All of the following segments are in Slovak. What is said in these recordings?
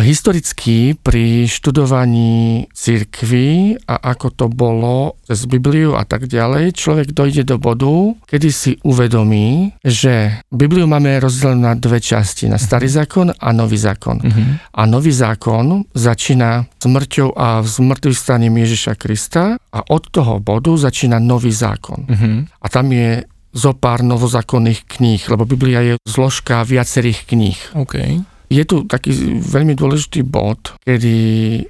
historicky pri študovaní církvy a ako to bolo cez Bibliu a tak ďalej, človek dojde do bodu, kedy si uvedomí, že Bibliu máme rozdelenú na dve časti, na starý zákon a nový zákon. Uh-huh. A nový zákon začína smrťou a zmrtvých staním Ježiša Krista a od toho bodu začína nový zákon. Uh-huh. A tam je zo pár novozákonných kníh, lebo Biblia je zložka viacerých kníh. Okay. Je tu taký veľmi dôležitý bod, kedy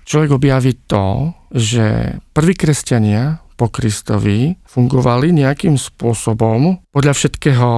človek objaví to, že prví kresťania po Kristovi fungovali nejakým spôsobom podľa všetkého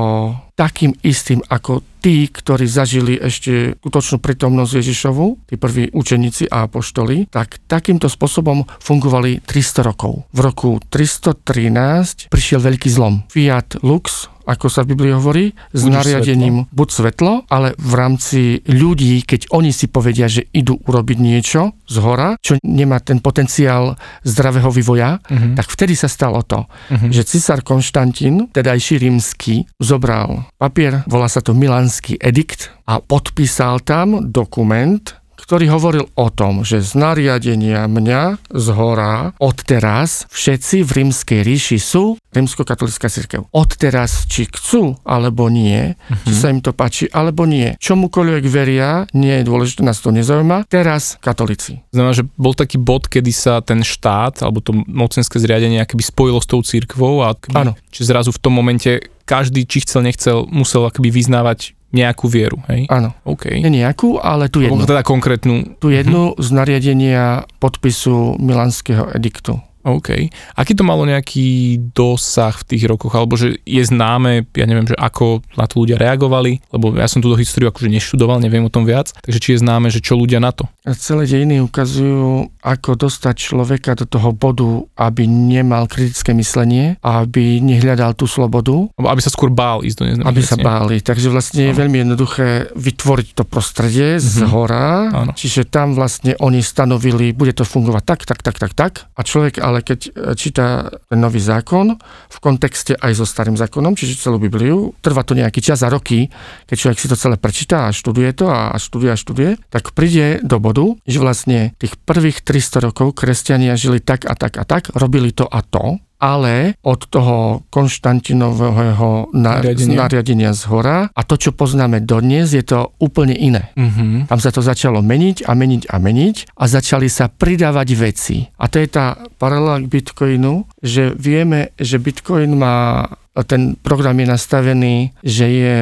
takým istým ako tí, ktorí zažili ešte skutočnú prítomnosť Ježišovu, tí prví učeníci a apoštoli, tak takýmto spôsobom fungovali 300 rokov. V roku 313 prišiel veľký zlom. Fiat Lux ako sa v Biblii hovorí, s Budeš nariadením svetlo. buď svetlo, ale v rámci ľudí, keď oni si povedia, že idú urobiť niečo z hora, čo nemá ten potenciál zdravého vývoja, uh-huh. tak vtedy sa stalo to, uh-huh. že cisár Konštantín, tedajší rímsky, zobral papier, volá sa to Milánsky edikt a podpísal tam dokument, ktorý hovoril o tom, že z nariadenia mňa z hora odteraz všetci v rímskej ríši sú rímsko-katolická církev. Odteraz, či chcú alebo nie, uh-huh. či sa im to páči alebo nie, čomukoľvek veria, nie je dôležité, nás to nezaujíma, teraz katolíci. Znamená, že bol taký bod, kedy sa ten štát alebo to mocenské zriadenie akoby spojilo s tou církvou a akoby, či zrazu v tom momente každý, či chcel, nechcel, musel akoby vyznávať nejakú vieru, hej? Áno. OK. Nie nejakú, ale tu jednu. teda konkrétnu. Tu jednu uh-huh. z nariadenia podpisu Milanského ediktu. OK. Aký to malo nejaký dosah v tých rokoch? Alebo že je známe, ja neviem, že ako na to ľudia reagovali? Lebo ja som túto históriu akože neštudoval, neviem o tom viac. Takže či je známe, že čo ľudia na to? Celé dejiny ukazujú, ako dostať človeka do toho bodu, aby nemal kritické myslenie, aby nehľadal tú slobodu. Aby sa skôr bál ísť do neznámych Aby sa báli. Takže vlastne je veľmi jednoduché vytvoriť to prostredie mm-hmm. z mhm. hora. Áno. Čiže tam vlastne oni stanovili, bude to fungovať tak, tak, tak, tak, tak. A človek ale keď e, číta ten nový zákon v kontexte aj so starým zákonom, čiže celú Bibliu, trvá to nejaký čas a roky, keď človek si to celé prečíta a študuje to a študuje a študuje, tak príde do bodu, že vlastne tých prvých 300 rokov kresťania žili tak a tak a tak, robili to a to, ale od toho Konštantinového nariadenia. nariadenia z hora a to, čo poznáme dodnes, je to úplne iné. Uh-huh. Tam sa to začalo meniť a meniť a meniť a začali sa pridávať veci. A to je tá paralela k Bitcoinu, že vieme, že Bitcoin má ten program je nastavený, že je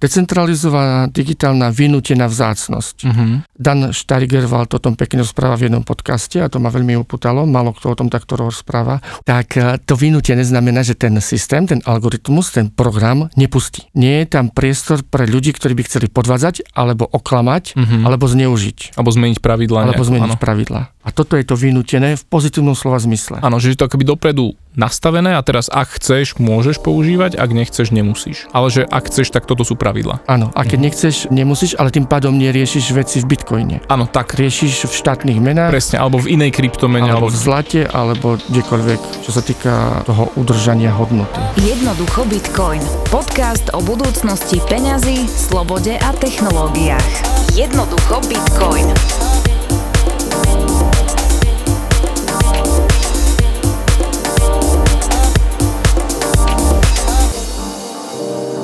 decentralizovaná digitálna vynútená vzácnosť. Uh-huh. Dan Steigerwald o tom pekne rozpráva v jednom podcaste a to ma veľmi upútalo, malo kto o tom takto rozpráva. Tak e, to vynútenie znamená, že ten systém, ten algoritmus, ten program nepustí. Nie je tam priestor pre ľudí, ktorí by chceli podvádzať, alebo oklamať, uh-huh. alebo zneužiť. Alebo zmeniť pravidla. Alebo zmeniť áno. pravidla. A toto je to vynútené v pozitívnom slova zmysle. Áno, že je to akoby dopredu nastavené a teraz ak chceš, môžeš používať, ak nechceš, nemusíš. Ale že ak chceš, tak toto sú pravidla. Áno, a keď mhm. nechceš, nemusíš, ale tým pádom neriešiš veci v bitcoine. Áno, tak. Riešiš v štátnych menách. Presne, alebo v inej kryptomene. Alebo, alebo v zlate, alebo kdekoľvek, čo sa týka toho udržania hodnoty. Jednoducho Bitcoin. Podcast o budúcnosti peňazí, slobode a technológiách. Jednoducho Bitcoin.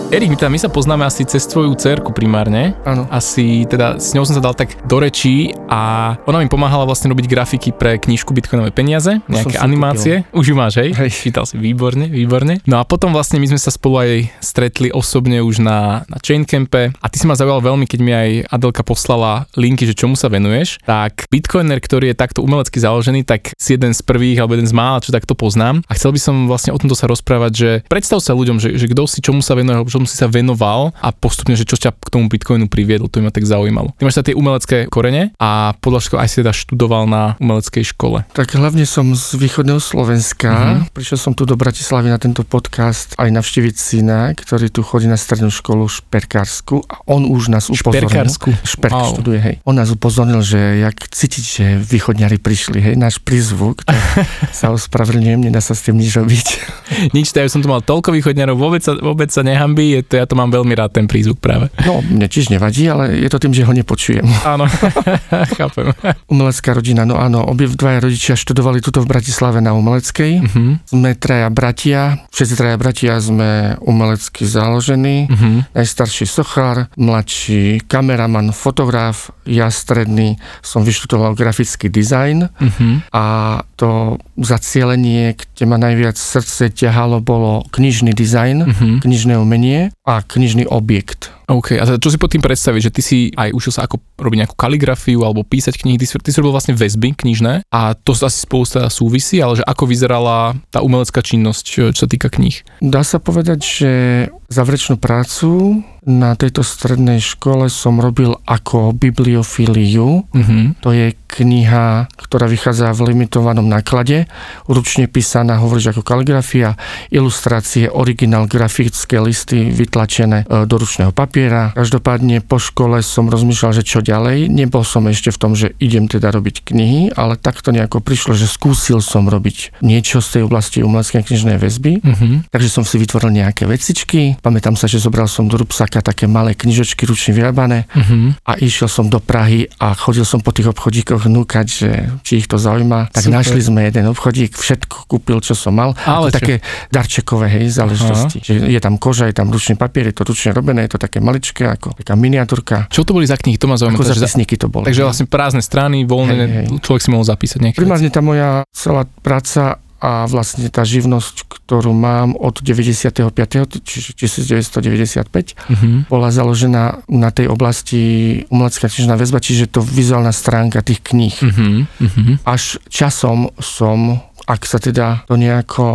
Erik, my, teda, my sa poznáme asi cez tvoju cerku primárne. Áno. Asi, teda s ňou som sa dal tak do rečí a ona mi pomáhala vlastne robiť grafiky pre knižku Bitcoinové peniaze, nejaké animácie. Kúpil. Už ju máš, hej? hej? Čítal si, výborne, výborne. No a potom vlastne my sme sa spolu aj stretli osobne už na, na Chaincampe a ty si ma zaujal veľmi, keď mi aj Adelka poslala linky, že čomu sa venuješ. Tak Bitcoiner, ktorý je takto umelecky založený, tak si jeden z prvých alebo jeden z mála, čo takto poznám. A chcel by som vlastne o tomto sa rozprávať, že predstav sa ľuďom, že, že kto si čomu sa venuje, čomu si sa venoval a postupne, že čo ťa k tomu Bitcoinu priviedlo, to ma tak zaujímalo. Ty máš tie umelecké korene a podľa všetko aj si teda študoval na umeleckej škole. Tak hlavne som z východného Slovenska. Uh-huh. Prišiel som tu do Bratislavy na tento podcast aj navštíviť syna, ktorý tu chodí na strednú školu šperkársku a on už nás upozornil. Šperkársku? Šperk wow. študuje, hej. On nás upozornil, že jak cítiť, že východňari prišli, hej, náš prízvuk, tak sa ospravedlňujem, nedá sa s tým nič robiť. nič, ja som tu mal toľko východňarov, vôbec sa, vôbec sa nehambí, je to, ja to mám veľmi rád, ten prízvuk práve. No, mne tiež nevadí, ale je to tým, že ho nepočujem. Áno, chápem. Umelecká rodina, no áno, obie dvaja rodičia študovali tuto v Bratislave na Umeleckej. Uh-huh. Sme traja bratia, všetci traja bratia sme umelecky založení. Uh-huh. Najstarší sochár, mladší kameraman, fotograf, ja stredný som vyštudoval grafický dizajn uh-huh. a to zacielenie, kde ma najviac srdce ťahalo, bolo knižný dizajn, uh-huh. knižné umenie решение a knižný objekt. OK, a teda čo si pod tým predstaviť, že ty si aj učil sa ako robiť nejakú kaligrafiu alebo písať knihy, ty si, ty si robil vlastne väzby knižné a to asi spolu teda súvisí, ale že ako vyzerala tá umelecká činnosť, čo, sa týka kníh? Dá sa povedať, že záverečnú prácu na tejto strednej škole som robil ako bibliofíliu. Mm-hmm. To je kniha, ktorá vychádza v limitovanom náklade, ručne písaná, hovoríš ako kaligrafia, ilustrácie, originál, grafické listy vytlačené e, do ručného papiera. Každopádne po škole som rozmýšľal, že čo ďalej. Nebol som ešte v tom, že idem teda robiť knihy, ale takto nejako prišlo, že skúsil som robiť niečo z tej oblasti umeleckej knižnej väzby. Mm-hmm. Takže som si vytvoril nejaké vecičky. Pamätám sa, že zobral som do rúbsaka také malé knižočky ručne vyrábané mm-hmm. a išiel som do Prahy a chodil som po tých obchodíkoch núkať, že či ich to zaujíma. Tak Super. našli sme jeden obchodík, všetko kúpil, čo som mal. Ale to také darčekové hej, záležitosti. Že je tam koža, je tam ručný papier, je to ručne robené, je to také maličké, ako taká miniatúrka. Čo to boli za knihy? To ma zaujíma. Ako zapisníky to boli. Takže vlastne prázdne strany, voľné, hej, hej. človek si mohol zapísať nejaké Primárne tá moja celá práca a vlastne tá živnosť, ktorú mám od 95. čiže 1995, uh-huh. bola založená na tej oblasti umelecká knižná väzba, čiže to vizuálna stránka tých kníh. Uh-huh. Až časom som ak sa teda to nejako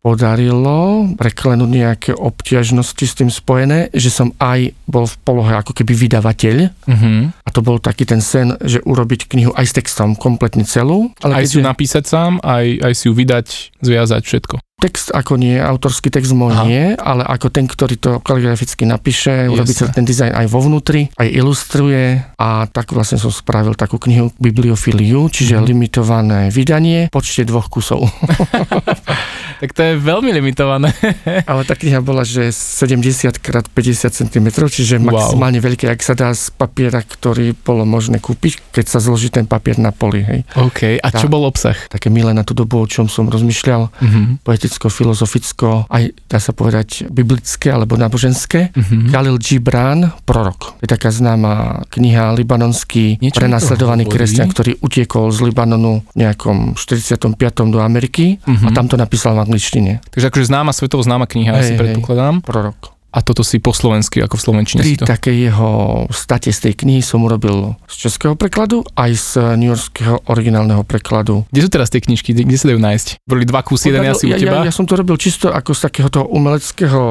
podarilo, preklenúť nejaké obťažnosti s tým spojené, že som aj bol v polohe ako keby vydavateľ uh-huh. a to bol taký ten sen, že urobiť knihu aj s textom kompletne celú. Ale aj keďže... si ju napísať sám, aj, aj si ju vydať, zviazať všetko. Text ako nie, autorský text môj Aha. nie, ale ako ten, ktorý to kaligraficky napíše, urobí sa ten dizajn aj vo vnútri, aj ilustruje a tak vlastne som spravil takú knihu Bibliofiliu, čiže mm. limitované vydanie, počte dvoch kusov. tak to je veľmi limitované. ale tá kniha bola, že 70 x 50 cm, čiže wow. maximálne veľké, ak sa dá z papiera, ktorý bolo možné kúpiť, keď sa zloží ten papier na poli. Hej. OK, a tá, čo bol obsah? Také milé na tú dobu, o čom som rozmýšľal. Mm-hmm teoreticko, filozoficko, aj dá sa povedať biblické alebo náboženské. Mm-hmm. Khalil Gibran, Prorok. Je taká známa kniha libanonský Niečo prenasledovaný kresťan, ktorý utiekol z Libanonu v nejakom 45. do Ameriky mm-hmm. a tam to napísal v angličtine. Takže akože známa, svetovo známa kniha, hey, si predpokladám. Prorok. A toto si po slovensky, ako v slovenčine Tri to... také jeho state z tej knihy som urobil z českého prekladu, aj z newyorského originálneho prekladu. Kde sú teraz tie knižky, kde sa dajú nájsť? Boli dva kusy, jeden asi ja, u teba? Ja, ja, som to robil čisto ako z takéhoto umeleckého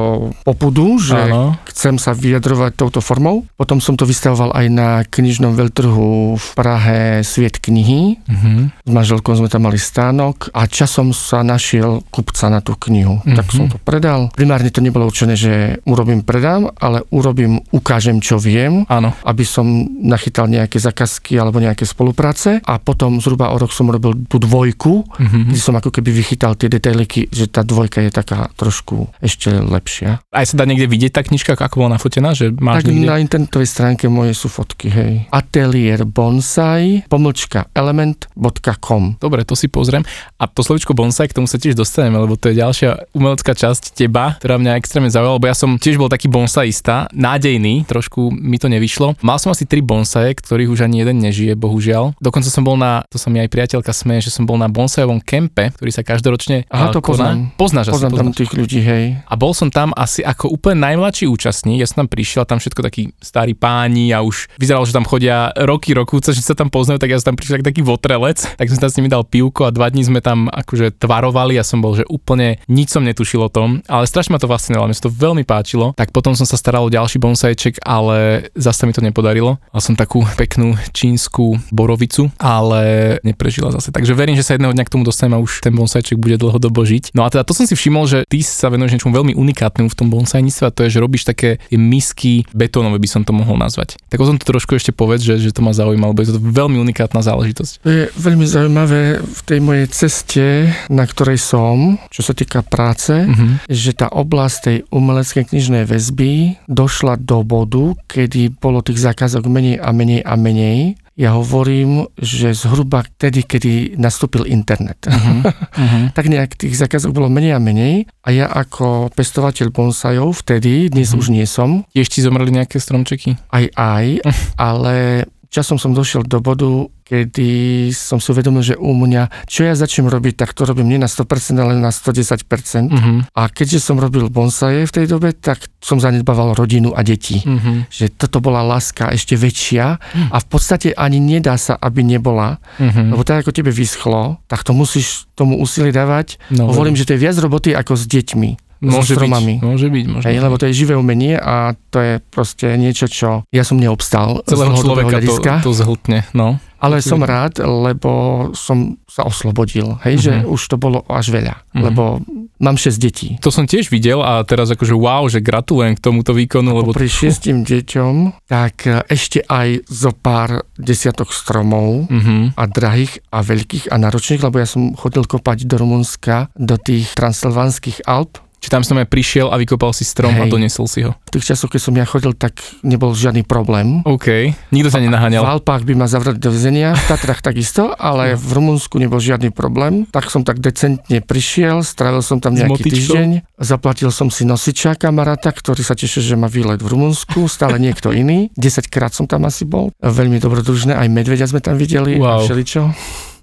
popudu, že Áno. chcem sa vyjadrovať touto formou. Potom som to vystavoval aj na knižnom veľtrhu v Prahe Sviet knihy. Uh-huh. S manželkou sme tam mali stánok a časom sa našiel kupca na tú knihu. Uh-huh. Tak som to predal. Primárne to nebolo určené, že urobím, predám, ale urobím, ukážem, čo viem, Áno. aby som nachytal nejaké zakazky alebo nejaké spolupráce a potom zhruba o rok som robil tú dvojku, mm-hmm. kde som ako keby vychytal tie detailiky, že tá dvojka je taká trošku ešte lepšia. Aj sa dá niekde vidieť tá knižka, ako bola nafotená? Že máš tak niekde? na internetovej stránke moje sú fotky, hej. Atelier bonsai, pomlčka element.com. Dobre, to si pozriem. A to slovičko bonsai, k tomu sa tiež dostaneme, lebo to je ďalšia umelecká časť teba, ktorá mňa extrémne zaujala, lebo ja som tiež bol taký bonsaista, nádejný, trošku mi to nevyšlo. Mal som asi tri bonsaje, ktorých už ani jeden nežije, bohužiaľ. Dokonca som bol na, to sa mi aj priateľka smeje, že som bol na bonsajovom kempe, ktorý sa každoročne Aha, to koná. poznám. Poznáš poznám asi, tam tých ľudí, hej. A bol som tam asi ako úplne najmladší účastník, ja som tam prišiel, tam všetko takí starí páni a už vyzeralo, že tam chodia roky, roku, že sa tam poznajú, tak ja som tam prišiel taký votrelec, tak som tam s nimi dal pivko a dva dní sme tam akože tvarovali a som bol, že úplne nič som netušil o tom, ale strašne ma to fascinovalo, mne sa to veľmi páčilo. Tak potom som sa staral o ďalší bonsajček, ale zase mi to nepodarilo. Mal som takú peknú čínsku borovicu, ale neprežila zase. Takže verím, že sa jedného dňa k tomu dostanem a už ten bonsajček bude dlhodobo žiť. No a teda to som si všimol, že ty sa venuješ niečomu veľmi unikátnemu v tom bonsajníctve a to je, že robíš také misky betónové, by som to mohol nazvať. Tak o tom to trošku ešte povedz, že, že to ma zaujíma, lebo je to veľmi unikátna záležitosť. To je veľmi zaujímavé v tej mojej ceste, na ktorej som, čo sa týka práce, uh-huh. že tá oblasť tej umeleckej knižnej väzby došla do bodu, kedy bolo tých zákazok menej a menej a menej. Ja hovorím, že zhruba vtedy, kedy nastúpil internet. Uh-huh. Uh-huh. tak nejak tých zákazok bolo menej a menej a ja ako pestovateľ bonsajov vtedy, dnes uh-huh. už nie som. Ešte zomreli nejaké stromčeky? Aj, aj, ale časom som došiel do bodu, kedy som si uvedomil, že u mňa, čo ja začnem robiť, tak to robím nie na 100%, ale na 110%. Uh-huh. A keďže som robil bonsaje v tej dobe, tak som zanedbával rodinu a deti. Uh-huh. Že toto bola láska ešte väčšia uh-huh. a v podstate ani nedá sa, aby nebola. Uh-huh. Lebo tak ako tebe vyschlo, tak to musíš tomu úsilí dávať. No, Hovorím, že to je viac roboty ako s deťmi. Môže so stromami. Byť, môže byť, môže Hej, byť. Lebo to je živé umenie a to je proste niečo, čo ja som neobstal. Celého človeka to, to zhltne, no. Ale som rád, lebo som sa oslobodil, hej, uh-huh. že mhm. už to bolo až veľa, uh-huh. lebo mám 6 detí. To som tiež videl a teraz akože wow, že gratulujem k tomuto výkonu, lebo... Pri šiestim deťom, tak ešte aj zo pár desiatok stromov uh-huh. a drahých a veľkých a náročných, lebo ja som chodil kopať do Rumunska, do tých transylvánskych Alp, či tam som aj prišiel a vykopal si strom Hej. a donesol si ho. V tých časoch, keď som ja chodil, tak nebol žiadny problém. OK, nikto sa nenaháňal. V Alpách by ma zavreli do vzenia, v Tatrach takisto, ale v Rumunsku nebol žiadny problém. Tak som tak decentne prišiel, strávil som tam nejaký týždeň, zaplatil som si nosiča kamaráta, ktorý sa tešil, že má výlet v Rumunsku, stále niekto iný. 10 krát som tam asi bol. Veľmi dobrodružné, aj medvedia sme tam videli wow. a všeličo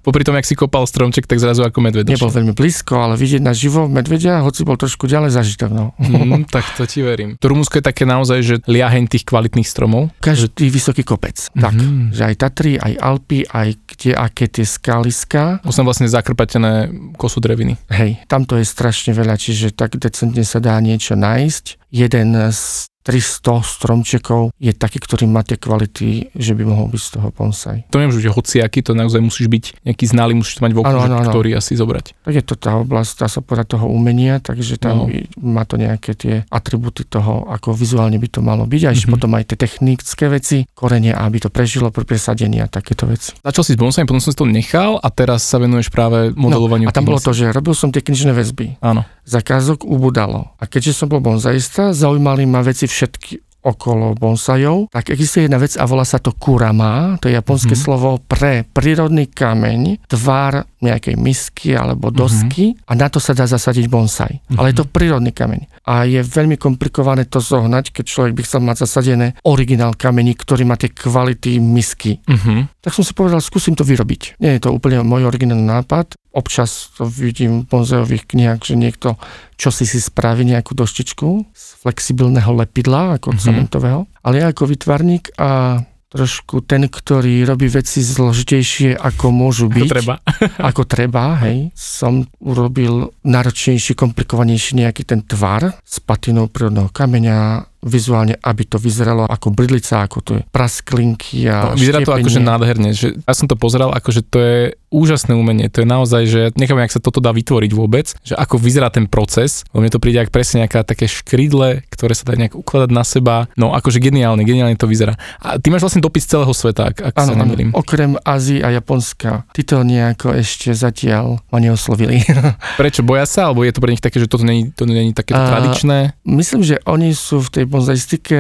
popri tom, jak si kopal stromček, tak zrazu ako medveď. Nebol veľmi blízko, ale vidieť na živo medvedia, hoci bol trošku ďalej zažitok. No. Mm, tak to ti verím. To Rumunsko je také naozaj, že liaheň tých kvalitných stromov. Každý vysoký kopec. Mm-hmm. Tak, že aj Tatry, aj Alpy, aj kde aké tie skaliska. Som vlastne zakrpatené kosu dreviny. Hej, tam to je strašne veľa, čiže tak decentne sa dá niečo nájsť. Jeden z 300 stromčekov je taký, ktorý má tie kvality, že by mohol byť z toho bonsai. To nemôžu byť hociaký, to naozaj musíš byť nejaký znalý, musíš to mať v oku, ktorý asi zobrať. Tak je to tá oblasť, dá sa povedať toho umenia, takže tam no. má to nejaké tie atributy toho, ako vizuálne by to malo byť a ešte mm-hmm. potom aj tie technické veci, korene, aby to prežilo pri presadení a takéto veci. Začal si s bonsai, potom som si to nechal a teraz sa venuješ práve modelovaniu. No, a tam bolo to, že robil som tie knižné väzby. Áno. Zakázok ubudalo. A keďže som bol bonzaista, zaujímali ma veci všetky okolo bonsajov, tak existuje jedna vec a volá sa to kurama, to je japonské mm-hmm. slovo pre prírodný kameň, tvár nejakej misky alebo mhm. dosky mm-hmm. a na to sa dá zasadiť bonsaj. Mm-hmm. Ale je to prírodný kameň. A je veľmi komplikované to zohnať, keď človek by chcel mať zasadené originál kamení, ktorý má tie kvality misky. Mm-hmm. Tak som si povedal, skúsim to vyrobiť. Nie je to úplne môj originálny nápad, občas to vidím v bonzejových knihách, že niekto čo si si spraví nejakú doštičku z flexibilného lepidla, ako mm-hmm. cementového. Ale ja ako vytvarník a trošku ten, ktorý robí veci zložitejšie, ako môžu byť. Ako treba. ako treba, hej. Som urobil náročnejší, komplikovanejší nejaký ten tvar s patinou prírodného kameňa, vizuálne, aby to vyzeralo ako bridlica, ako to je prasklinky a no, Vyzerá to akože nádherne, že ja som to pozeral, akože to je úžasné umenie, to je naozaj, že necháme, jak sa toto dá vytvoriť vôbec, že ako vyzerá ten proces, lebo mne to príde ako presne nejaká také škrydle, ktoré sa dá nejak ukladať na seba, no akože geniálne, geniálne to vyzerá. A ty máš vlastne dopis celého sveta, ak, ak ano, sa nemýlim. Okrem Ázii a Japonska, ty to nejako ešte zatiaľ ma neoslovili. Prečo, boja sa, alebo je to pre nich také, že toto není, to není také tradičné? Myslím, že oni sú v tej mozaistike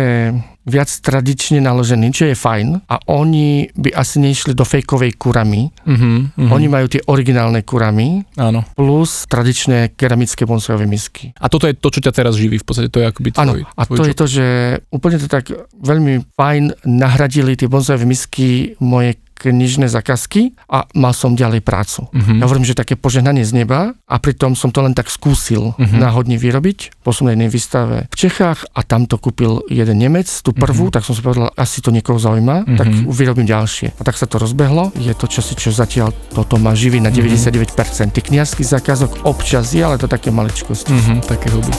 viac tradične naložený, čo je fajn. A oni by asi nešli do fejkovej kuramy. Uh-huh, uh-huh. Oni majú tie originálne kuramy. Áno. Plus tradičné keramické bonsajové misky. A toto je to, čo ťa teraz živí v podstate, to je akoby tvoj, Áno, a tvoj to job. je to, že úplne to tak veľmi fajn nahradili tie bonsajové misky moje knižné zakazky a mal som ďalej prácu. Uh-huh. Ja hovorím, že také požehnanie z neba a pritom som to len tak skúsil uh-huh. náhodne vyrobiť po jednej výstave v Čechách a tam to kúpil jeden Nemec, tú prvú, uh-huh. tak som si povedal, asi to niekoho zaujíma, uh-huh. tak vyrobím ďalšie. A tak sa to rozbehlo, je to čosi, čo zatiaľ toto má živý na 99%. Tých kniazských zákazok občas je, ale to také maličkosti. Uh-huh, také hobby.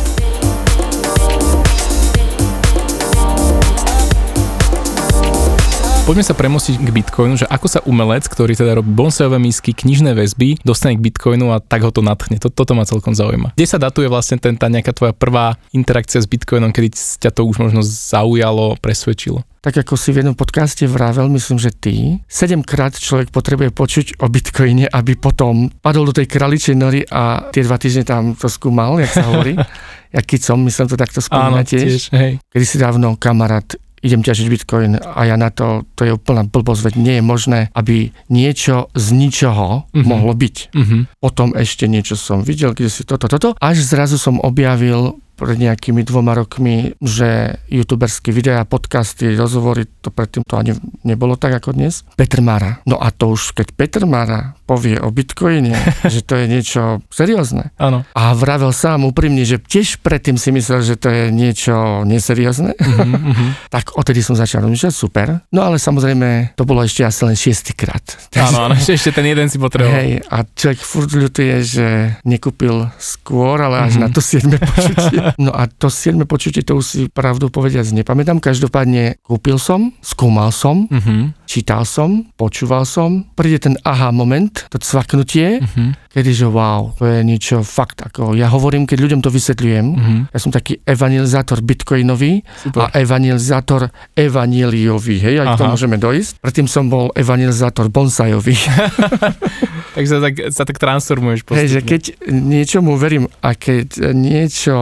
Poďme sa premostiť k Bitcoinu, že ako sa umelec, ktorý teda robí bonsajové misky, knižné väzby, dostane k Bitcoinu a tak ho to natchne. Toto, toto ma celkom zaujíma. Kde sa datuje vlastne ten, tá nejaká tvoja prvá interakcia s Bitcoinom, kedy ťa to už možno zaujalo, presvedčilo? tak ako si v jednom podcaste vravel, myslím, že ty, sedemkrát človek potrebuje počuť o bitcoine, aby potom padol do tej kraličej nory a tie dva týždne tam to skúmal, jak sa hovorí. ja keď som, myslím to takto spomínať tiež. tiež hej. Kedy si dávno kamarát idem ťažiť bitcoin a ja na to, to je úplná blbosť, veď nie je možné, aby niečo z ničoho mm-hmm. mohlo byť. Mm-hmm. Potom ešte niečo som videl, kde si toto, toto, až zrazu som objavil pred nejakými dvoma rokmi, že youtuberské videá, podcasty, rozhovory, to predtým to ani nebolo tak ako dnes. Petr Mara. No a to už, keď Petr Mara povie o bitcoine, že to je niečo seriózne. Áno. A vravel sám úprimne, že tiež predtým si myslel, že to je niečo neseriózne. Mm-hmm. tak odtedy som začal že super. No ale samozrejme, to bolo ešte asi len šiestýkrát. Áno, áno, ešte ten jeden si potreboval. Hej, a človek furt ľutuje, že nekúpil skôr, ale až mm-hmm. na to siedme počutie. No a to siedme počutie, to už si pravdu povediať nepamätám. Každopádne kúpil som, skúmal som, uh-huh. čítal som, počúval som. Príde ten aha moment, to cvaknutie, uh-huh. kedy že wow, to je niečo fakt ako, ja hovorím, keď ľuďom to vysvetľujem, uh-huh. ja som taký evangelizátor bitcoinový Super. a evangelizátor evaneliový, hej, aj k tomu môžeme dojsť. Predtým som bol evangelizátor bonsajový. tak sa tak, sa tak transformuješ postupne. Hej, že keď niečomu verím a keď niečo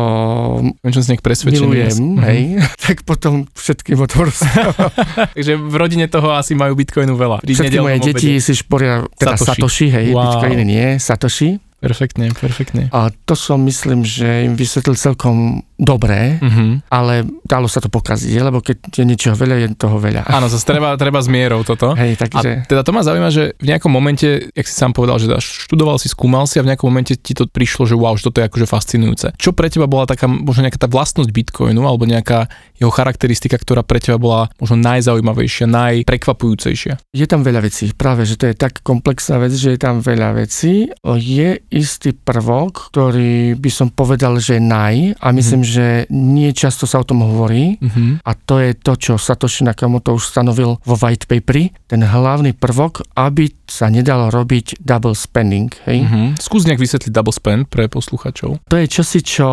presvedčený. Milujem, mhm. hej, tak potom všetkým o Takže v rodine toho asi majú bitcoinu veľa. Všetky moje deti si šporia, teda Satoshi, Satoshi hej, wow. bitcoiny nie, Satoshi. Perfektne, perfektne. A to som myslím, že im vysvetlil celkom dobré, uh-huh. ale dalo sa to pokaziť, lebo keď je niečoho veľa, je toho veľa. Áno, zase treba, treba s mierou toto. Hej, takže... A teda to ma zaujíma, že v nejakom momente, jak si sám povedal, že študoval si, skúmal si a v nejakom momente ti to prišlo, že wow, že toto je akože fascinujúce. Čo pre teba bola taká, možno nejaká tá vlastnosť Bitcoinu, alebo nejaká jeho charakteristika, ktorá pre teba bola možno najzaujímavejšia, najprekvapujúcejšia? Je tam veľa vecí, práve, že to je tak komplexná vec, že je tam veľa vecí. Je istý prvok, ktorý by som povedal, že naj, a myslím, mm že nie často sa o tom hovorí uh-huh. a to je to, čo Satoshi Nakamoto už stanovil vo white paperi, ten hlavný prvok, aby sa nedalo robiť double spending. Hej? Uh-huh. Skús nejak vysvetliť double spend pre posluchačov. To je čosi, čo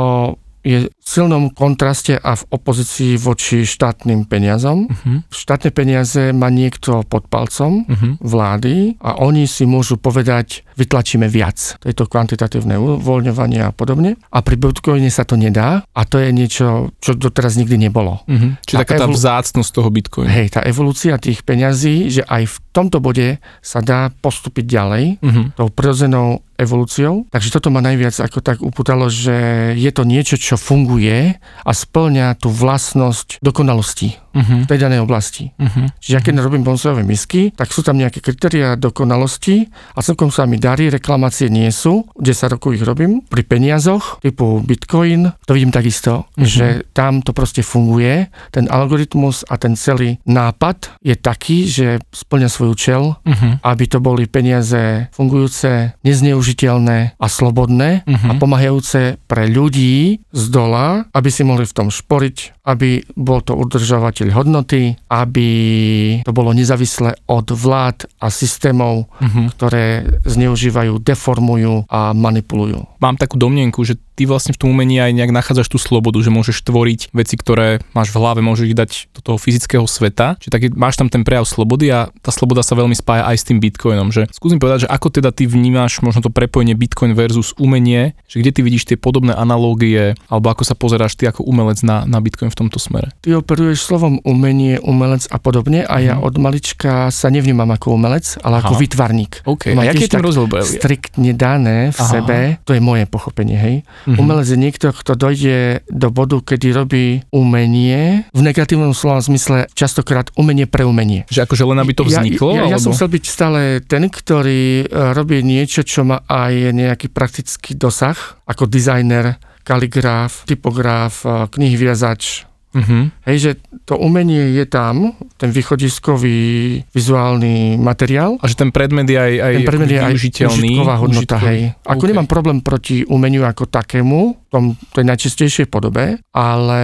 je v silnom kontraste a v opozícii voči štátnym peniazom. Uh-huh. Štátne peniaze má niekto pod palcom uh-huh. vlády a oni si môžu povedať, vytlačíme viac. To je to kvantitatívne uvoľňovanie a podobne. A pri Bitcoine sa to nedá a to je niečo, čo doteraz nikdy nebolo. Uh-huh. Čiže tá taká tá evol... vzácnosť toho Bitcoinu. Hej, tá evolúcia tých peňazí, že aj v tomto bode sa dá postúpiť ďalej uh-huh. tou prirodzenou evolúciou. Takže toto ma najviac ako tak upútalo, že je to niečo, čo funguje a splňa tú vlastnosť dokonalosti uh-huh. v tej danej oblasti. Uh-huh. Čiže ja keď robím bonsojové misky, tak sú tam nejaké kritéria dokonalosti a celkom sa mi darí, reklamácie nie sú, 10 rokov ich robím. Pri peniazoch typu Bitcoin, to vidím takisto, uh-huh. že tam to proste funguje. Ten algoritmus a ten celý nápad je taký, že splňa svoj účel, uh-huh. aby to boli peniaze fungujúce, nezneužité udržiteľné a slobodné uh-huh. a pomáhajúce pre ľudí z dola, aby si mohli v tom šporiť, aby bol to udržovateľ hodnoty, aby to bolo nezávislé od vlád a systémov, uh-huh. ktoré zneužívajú, deformujú a manipulujú. Mám takú domnienku, že ty vlastne v tom umení aj nejak nachádzaš tú slobodu, že môžeš tvoriť veci, ktoré máš v hlave, môžeš ich dať do toho fyzického sveta. Čiže tak máš tam ten prejav slobody a tá sloboda sa veľmi spája aj s tým Bitcoinom. Že skúsim povedať, že ako teda ty vnímaš možno to prepojenie Bitcoin versus umenie, že kde ty vidíš tie podobné analógie, alebo ako sa pozeráš ty ako umelec na, na Bitcoin v tomto smere? Ty operuješ slovom umenie, umelec a podobne a ja mm. od malička sa nevnímam ako umelec, ale ako Aha. vytvarník. Okay. A aký je ten rozdiel? Striktne dané v Aha. sebe, to je moje pochopenie, hej. Mm-hmm. Umelec je niekto, kto dojde do bodu, kedy robí umenie, v negatívnom slova zmysle častokrát umenie pre umenie. Že akože len aby to vzniklo? Ja, ja, ja som chcel byť stále ten, ktorý e, robí niečo, čo má aj nejaký praktický dosah, ako dizajner, kaligraf, typograf, e, knihviazač, Uh-huh. Hej, že to umenie je tam, ten východiskový vizuálny materiál. A že ten predmet je aj, aj ten predmet je. Aj hodnota, hej. Ako okay. nemám problém proti umeniu ako takému, tom, tej najčistejšej podobe, ale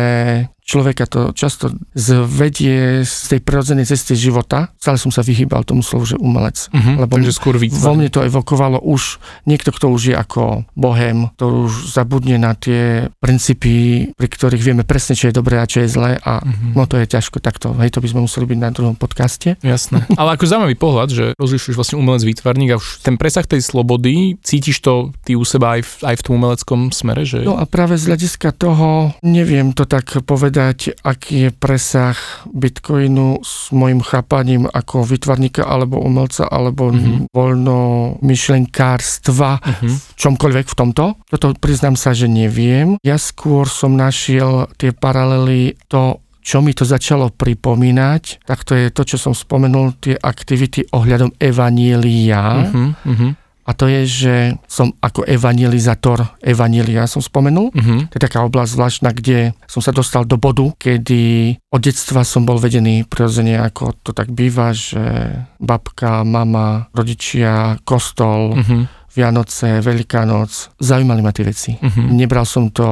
človeka to často zvedie z tej prirodzenej cesty života. Stále som sa vyhýbal tomu slovu, že umelec. Uh-huh, lebo takže skôr vo mne to evokovalo už niekto, kto už je ako bohem, kto už zabudne na tie princípy, pri ktorých vieme presne, čo je dobré a čo je zlé a uh-huh. no to je ťažko takto. Hej, to by sme museli byť na druhom podcaste. Jasné. Ale ako zaujímavý pohľad, že rozlišuješ vlastne umelec výtvarník a už ten presah tej slobody, cítiš to ty u seba aj v, aj v tom umeleckom smere? Že... No a práve z hľadiska toho, neviem to tak povedať, aký je presah Bitcoinu s mojim chápaním ako vytvarníka alebo umelca alebo mm-hmm. voľno myšlenkárstva mm-hmm. v čomkoľvek v tomto. Toto priznám sa, že neviem. Ja skôr som našiel tie paralely to, čo mi to začalo pripomínať, tak to je to, čo som spomenul, tie aktivity ohľadom evanília. Uh-huh, a to je, že som ako evangelizátor evanília som spomenul. Uh-huh. To je taká oblasť zvláštna, kde som sa dostal do bodu, kedy od detstva som bol vedený prirodzene, ako to tak býva, že babka, mama, rodičia, kostol, uh-huh Vianoce, Veľká noc, zaujímali ma tie veci. Uh-huh. Nebral som to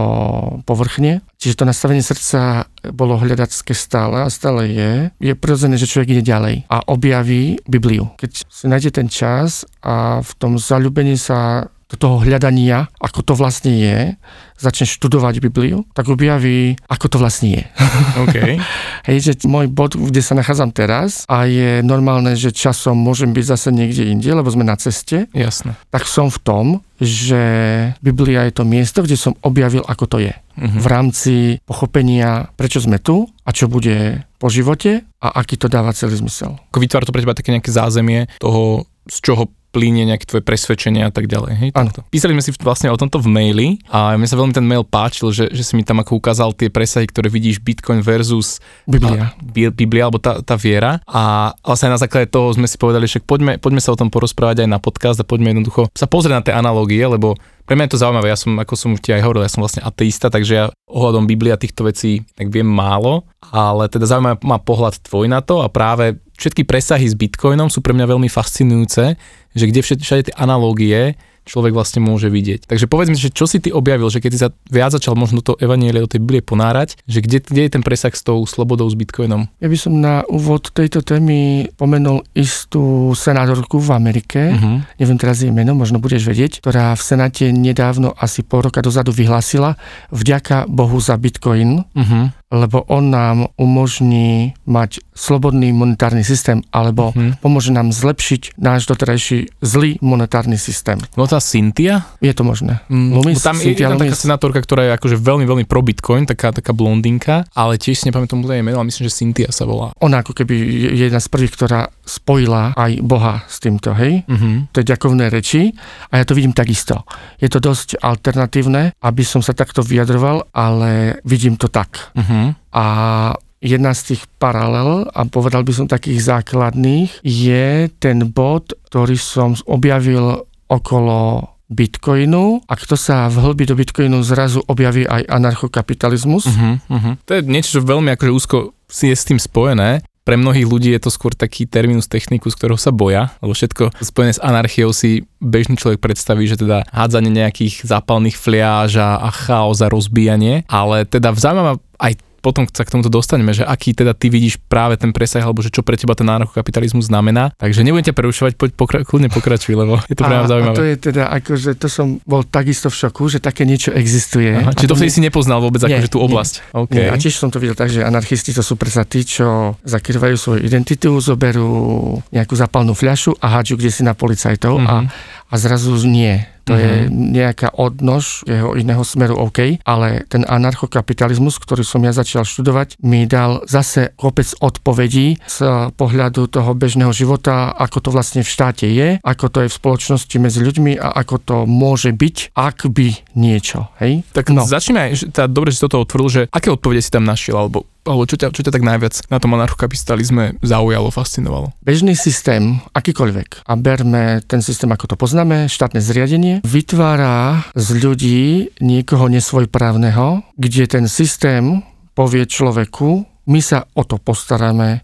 povrchne, čiže to nastavenie srdca bolo hľadacké stále a stále je. Je prirodzené, že človek ide ďalej a objaví Bibliu. Keď si nájde ten čas a v tom zalúbení sa do toho hľadania, ako to vlastne je, začne študovať Bibliu, tak objaví, ako to vlastne je. Okay. Hej, že môj bod, kde sa nachádzam teraz a je normálne, že časom môžem byť zase niekde inde, lebo sme na ceste. Jasne. Tak som v tom, že Biblia je to miesto, kde som objavil, ako to je. Uh-huh. V rámci pochopenia, prečo sme tu a čo bude po živote a aký to dáva celý zmysel. Ako vytvára to pre teba také nejaké zázemie toho, z čoho plíne nejaké tvoje presvedčenia a tak ďalej. Hej, Písali sme si vlastne o tomto v maili a mne sa veľmi ten mail páčil, že, že si mi tam ako ukázal tie presahy, ktoré vidíš Bitcoin versus Biblia, a, Biblia alebo tá, tá viera. A vlastne na základe toho sme si povedali, že poďme, poďme sa o tom porozprávať aj na podcast a poďme jednoducho sa pozrieť na tie analogie, lebo pre mňa je to zaujímavé, ja som, ako som už ti aj hovoril, ja som vlastne ateista, takže ja ohľadom Biblia týchto vecí tak viem málo, ale teda zaujímavý má pohľad tvoj na to a práve všetky presahy s Bitcoinom sú pre mňa veľmi fascinujúce, že kde všade, tie analógie človek vlastne môže vidieť. Takže povedz mi, že čo si ty objavil, že keď si sa viac začal možno to evanielie do tej Biblie ponárať, že kde, kde je ten presah s tou slobodou s Bitcoinom? Ja by som na úvod tejto témy pomenul istú senátorku v Amerike, uh-huh. neviem teraz jej meno, možno budeš vedieť, ktorá v Senáte nedávno, asi pol roka dozadu vyhlásila vďaka Bohu za Bitcoin, uh-huh lebo on nám umožní mať slobodný monetárny systém, alebo hmm. pomôže nám zlepšiť náš doterajší zlý monetárny systém. No tá Cynthia? Je to možné. Mm, Lumis, tam Cynthia, je tam taká senátorka, ktorá je akože veľmi, veľmi pro Bitcoin, taká, taká blondinka, ale tiež si nepamätám jej meno, ale myslím, že Cynthia sa volá. Ona ako keby je jedna z prvých, ktorá spojila aj Boha s týmto, hej? Mm-hmm. To je ďakovné reči a ja to vidím takisto. Je to dosť alternatívne, aby som sa takto vyjadroval, ale vidím to tak. Mm-hmm. A jedna z tých paralel, a povedal by som takých základných, je ten bod, ktorý som objavil okolo Bitcoinu a kto sa vhlbí do Bitcoinu zrazu objaví aj anarchokapitalizmus. Uh-huh, uh-huh. To je niečo, čo veľmi akože úzko si je s tým spojené. Pre mnohých ľudí je to skôr taký terminus technicus, ktorého sa boja, lebo všetko spojené s anarchiou si bežný človek predstaví, že teda hádzanie nejakých zápalných fliáž a, a chaos a rozbíjanie, ale teda zaujímavá aj potom sa k tomuto dostaneme, že aký teda ty vidíš práve ten presah, alebo že čo pre teba ten anarchokapitalizmus znamená. Takže nebudem ťa prerušovať, poď pokra- kľudne pokračuj, lebo je to práve zaujímavé. A to je teda akože to som bol takisto v šoku, že také niečo existuje. Aha, či to vtedy si nepoznal vôbec nie, akože tú oblasť. Nie, okay. nie, a tiež som to videl tak, že anarchisti to sú predsa tí, čo zakrývajú svoju identitu, zoberú nejakú zapalnú fľašu a hádžu kde si na policajtov mm-hmm. a, a zrazu nie to mm-hmm. je mhm. nejaká odnož jeho iného smeru OK, ale ten anarchokapitalizmus, ktorý som ja začal študovať, mi dal zase kopec odpovedí z pohľadu toho bežného života, ako to vlastne v štáte je, ako to je v spoločnosti medzi ľuďmi a ako to môže byť, ak by niečo. Hej? Tak no. začneme, teda dobre, že si toto otvoril, že aké odpovede si tam našiel, alebo alebo čo ťa, čo ťa tak najviac na tom anarchokapitalizme zaujalo, fascinovalo? Bežný systém, akýkoľvek, a berme ten systém, ako to poznáme, štátne zriadenie, vytvára z ľudí niekoho nesvojprávneho, kde ten systém povie človeku, my sa o to postaráme,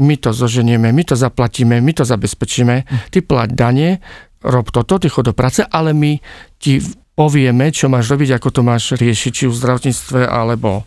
my to zoženieme, my to zaplatíme, my to zabezpečíme, ty plať dane, rob toto, ty chod do práce, ale my ti povieme, čo máš robiť, ako to máš riešiť, či v zdravotníctve, alebo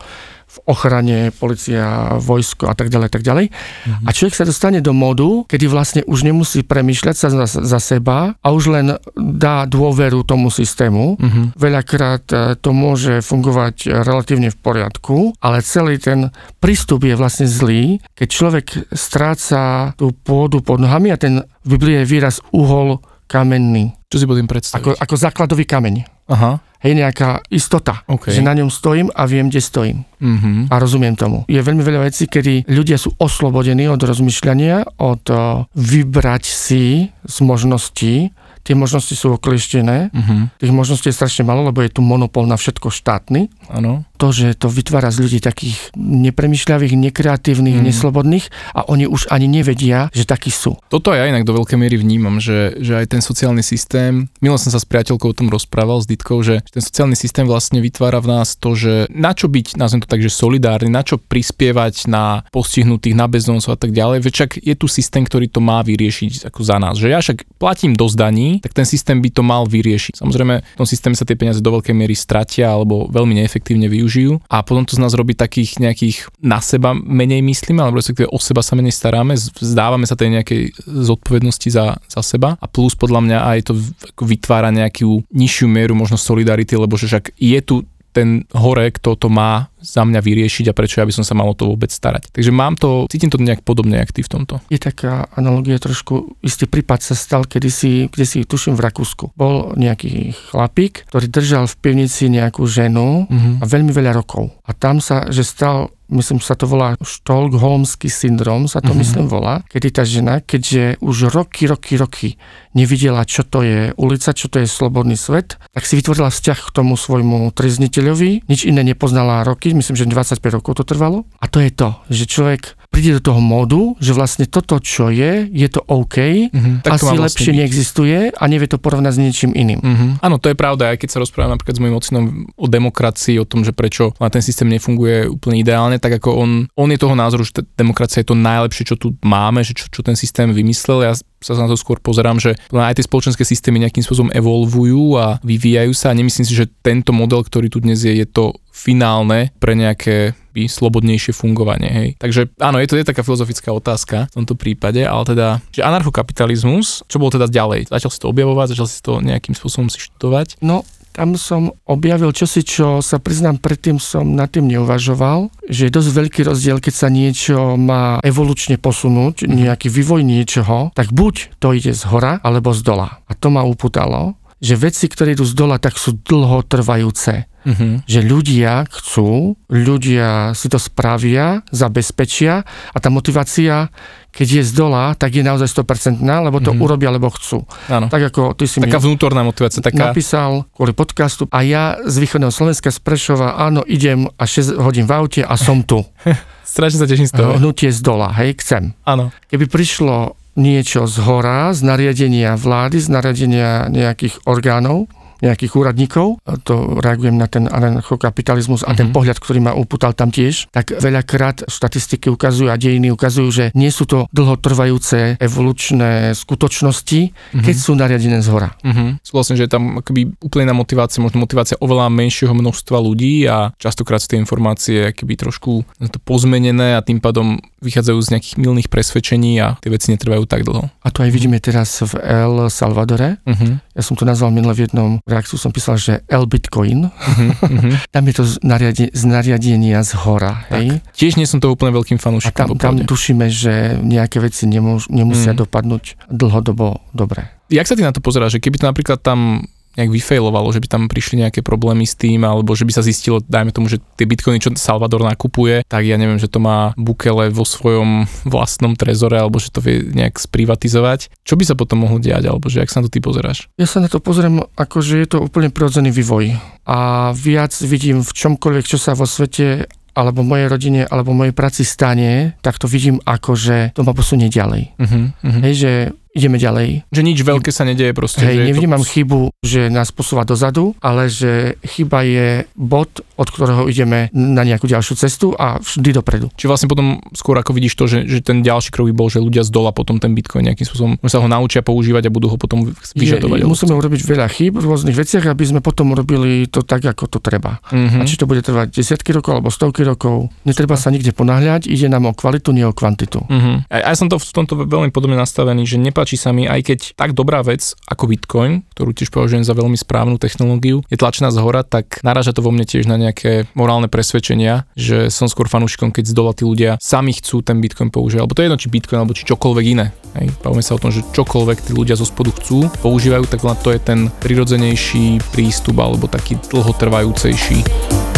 v ochrane, policia, vojsko a tak ďalej, tak ďalej. Mm-hmm. A človek sa dostane do modu, kedy vlastne už nemusí premýšľať sa za, za seba a už len dá dôveru tomu systému. Mm-hmm. Veľakrát e, to môže fungovať relatívne v poriadku, ale celý ten prístup je vlastne zlý, keď človek stráca tú pôdu pod nohami a ten v Biblii je výraz uhol kamenný. Čo si budem predstaviť? Ako, ako základový kameň. Aha. Hej, nejaká istota, okay. že na ňom stojím a viem, kde stojím. Mm-hmm. A rozumiem tomu. Je veľmi veľa vecí, kedy ľudia sú oslobodení od rozmýšľania, od uh, vybrať si z možností, tie možnosti sú oklieštené. Uh-huh. Tých možností je strašne malo, lebo je tu monopol na všetko štátny. Áno. To, že to vytvára z ľudí takých nepremýšľavých, nekreatívnych, mm. neslobodných a oni už ani nevedia, že takí sú. Toto ja inak do veľkej miery vnímam, že, že aj ten sociálny systém, milo som sa s priateľkou o tom rozprával, s Ditkou, že ten sociálny systém vlastne vytvára v nás to, že na čo byť, nazvem to tak, že solidárny, na čo prispievať na postihnutých, na bezdomcov a tak ďalej, veď však je tu systém, ktorý to má vyriešiť ako za nás. Že ja však platím do zdaní, tak ten systém by to mal vyriešiť. Samozrejme, v tom systéme sa tie peniaze do veľkej miery stratia alebo veľmi neefektívne využijú a potom to z nás robí takých nejakých na seba menej myslíme, alebo respektíve o seba sa menej staráme, zdávame sa tej nejakej zodpovednosti za, za seba a plus podľa mňa aj to vytvára nejakú nižšiu mieru možno solidarity, lebo že však je tu ten hore, kto to má za mňa vyriešiť a prečo ja by som sa mal o to vôbec starať. Takže mám to, cítim to nejak podobne, jak ty v tomto. Je taká analogia trošku, istý prípad sa stal, kedy si, kde si tuším v Rakúsku. Bol nejaký chlapík, ktorý držal v pivnici nejakú ženu mm-hmm. a veľmi veľa rokov. A tam sa, že stal myslím sa to volá štolkholmský syndrom, sa to mm-hmm. myslím volá, kedy tá žena, keďže už roky, roky, roky nevidela, čo to je ulica, čo to je slobodný svet, tak si vytvorila vzťah k tomu svojmu trezniteľovi, nič iné nepoznala roky, myslím, že 25 rokov to trvalo. A to je to, že človek príde do toho módu, že vlastne toto, čo je, je to OK, mm-hmm, asi vlastne lepšie byť. neexistuje a nevie to porovnať s niečím iným. Mm-hmm. Áno, to je pravda, aj keď sa rozprávam napríklad s mojim ocinom o demokracii, o tom, že prečo ten systém nefunguje úplne ideálne, tak ako on, on je toho názoru, že demokracia je to najlepšie, čo tu máme, že čo, čo ten systém vymyslel. Ja sa na to skôr pozerám, že aj tie spoločenské systémy nejakým spôsobom evolvujú a vyvíjajú sa a nemyslím si, že tento model, ktorý tu dnes je, je to finálne pre nejaké by slobodnejšie fungovanie. Hej. Takže áno, je to je taká filozofická otázka v tomto prípade, ale teda, že anarchokapitalizmus, čo bolo teda ďalej? Začal si to objavovať, začal si to nejakým spôsobom si študovať? No, tam som objavil čosi, čo sa priznám, predtým som nad tým neuvažoval, že je dosť veľký rozdiel, keď sa niečo má evolučne posunúť, mhm. nejaký vývoj niečoho, tak buď to ide z hora, alebo z dola. A to ma upútalo, že veci, ktoré idú z dola, tak sú dlhotrvajúce uh-huh. že ľudia chcú, ľudia si to spravia, zabezpečia a tá motivácia, keď je z dola, tak je naozaj 100%, lebo to uh-huh. urobia, lebo chcú. Áno. Tak ako ty si taká mi vnútorná motivácia. Taká... Napísal kvôli podcastu a ja z východného Slovenska z Prešova, áno, idem a 6 hodín v aute a som tu. Strašne sa teším z toho. Hnutie z dola, hej, chcem. Áno. Keby prišlo niečo z hora, z nariadenia vlády, z nariadenia nejakých orgánov, nejakých úradníkov, to reagujem na ten anarchokapitalizmus a mm-hmm. ten mhm. pohľad, ktorý ma upútal tam tiež, tak veľakrát štatistiky ukazujú a dejiny ukazujú, že nie sú to dlhotrvajúce evolučné skutočnosti, mm-hmm. keď sú nariadené z hora. Mm-hmm. Súhlasím, že je tam akoby úplná motivácia, možno motivácia oveľa menšieho množstva ľudí a častokrát sú tie informácie akoby trošku to pozmenené a tým pádom vychádzajú z nejakých milných presvedčení a tie veci netrvajú tak dlho. A to aj vidíme teraz v El Salvadore. Uh-huh. Ja som to nazval minule v jednom reakciu, som písal, že El Bitcoin. Uh-huh. tam je to z, nariade, z nariadenia z hora. Hej? Tiež nie som to úplne veľkým fanúšikom. A tam, tam tušíme, že nejaké veci nemôž, nemusia uh-huh. dopadnúť dlhodobo dobre. Jak sa ty na to pozeráš, že keby to napríklad tam nejak vyfailovalo, že by tam prišli nejaké problémy s tým, alebo že by sa zistilo, dajme tomu, že tie bitcoiny, čo Salvador nakupuje, tak ja neviem, že to má Bukele vo svojom vlastnom trezore, alebo že to vie nejak sprivatizovať. Čo by sa potom mohlo diať, alebo že ak sa na to ty pozeráš? Ja sa na to pozriem ako, že je to úplne prirodzený vývoj. A viac vidím v čomkoľvek, čo sa vo svete alebo mojej rodine, alebo mojej práci stane, tak to vidím ako, že to ma posunie ďalej. Uh-huh, uh-huh. Hej, že ideme ďalej. Že nič veľké sa nedieje proste. Hej, nevnímam to... chybu, že nás posúva dozadu, ale že chyba je bod od ktorého ideme na nejakú ďalšiu cestu a vždy dopredu. Či vlastne potom skôr ako vidíš to, že, že ten ďalší krok by bol, že ľudia z dola potom ten Bitcoin nejakým spôsobom sa ho naučia používať a budú ho potom vyžadovať. Je, musíme urobiť veľa chýb v rôznych veciach, aby sme potom urobili to tak, ako to treba. Uh-huh. A či to bude trvať desiatky rokov alebo stovky rokov, netreba sa nikde ponáhľať, ide nám o kvalitu, nie o kvantitu. Uh-huh. A ja som to v tomto veľmi podobne nastavený, že nepáči sa mi, aj keď tak dobrá vec ako Bitcoin, ktorú tiež považujem za veľmi správnu technológiu, je tlačená z hora, tak naráža to vo mne tiež na nejaké morálne presvedčenia, že som skôr fanúšikom, keď z dola tí ľudia sami chcú ten Bitcoin použiť. Alebo to je jedno, či Bitcoin, alebo či čokoľvek iné. Hej. Bavíme sa o tom, že čokoľvek tí ľudia zo spodu chcú, používajú, tak to je ten prirodzenejší prístup alebo taký dlhotrvajúcejší.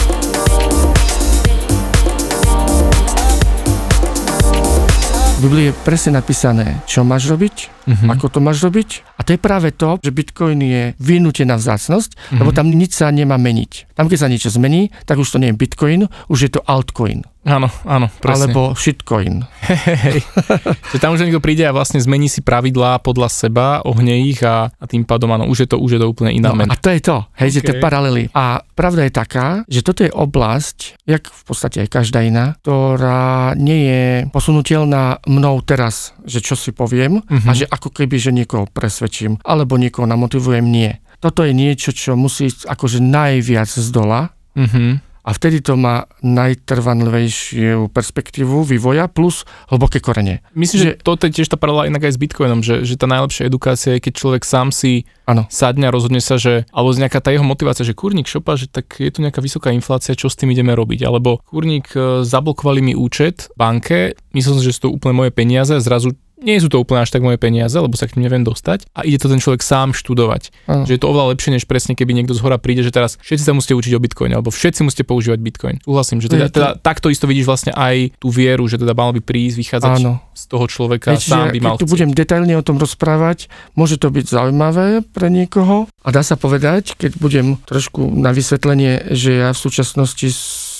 V Biblii je presne napísané, čo máš robiť, uh-huh. ako to máš robiť. A to je práve to, že Bitcoin je vynútená vzácnosť, uh-huh. lebo tam nič sa nemá meniť. Tam, keď sa niečo zmení, tak už to nie je Bitcoin, už je to altcoin. Áno, áno, presne. Alebo shitcoin. Hej, že tam už niekto príde a vlastne zmení si pravidlá podľa seba, ohne ich a, a tým pádom áno, už je to, už je to úplne iná no, A to je to, hej, okay. že to je paralely. A pravda je taká, že toto je oblasť, jak v podstate aj každá iná, ktorá nie je posunutelná mnou teraz, že čo si poviem uh-huh. a že ako keby, že niekoho presvedčím alebo niekoho namotivujem, nie. Toto je niečo, čo musí ísť akože najviac z dola, uh-huh a vtedy to má najtrvanlivejšiu perspektívu vývoja plus hlboké korene. Myslím, že, že toto je tiež tá paralela inak aj s Bitcoinom, že, že tá najlepšia edukácia je, keď človek sám si ano. sadne a rozhodne sa, že, alebo z nejaká tá jeho motivácia, že kurník šopa, že tak je tu nejaká vysoká inflácia, čo s tým ideme robiť, alebo kurník e, zablokovali mi účet banke, myslel som, že sú to úplne moje peniaze, zrazu nie sú to úplne až tak moje peniaze, lebo sa k ním neviem dostať a ide to ten človek sám študovať. Ano. Že je to oveľa lepšie, než presne keby niekto z hora príde, že teraz všetci sa musíte učiť o Bitcoin, alebo všetci musíte používať Bitcoin. Súhlasím, že teda, teda takto isto vidíš vlastne aj tú vieru, že teda mal by prísť, vychádzať Áno. z toho človeka, Veď, sám by mal. Keď tu budem detailne o tom rozprávať, môže to byť zaujímavé pre niekoho a dá sa povedať, keď budem trošku na vysvetlenie, že ja v súčasnosti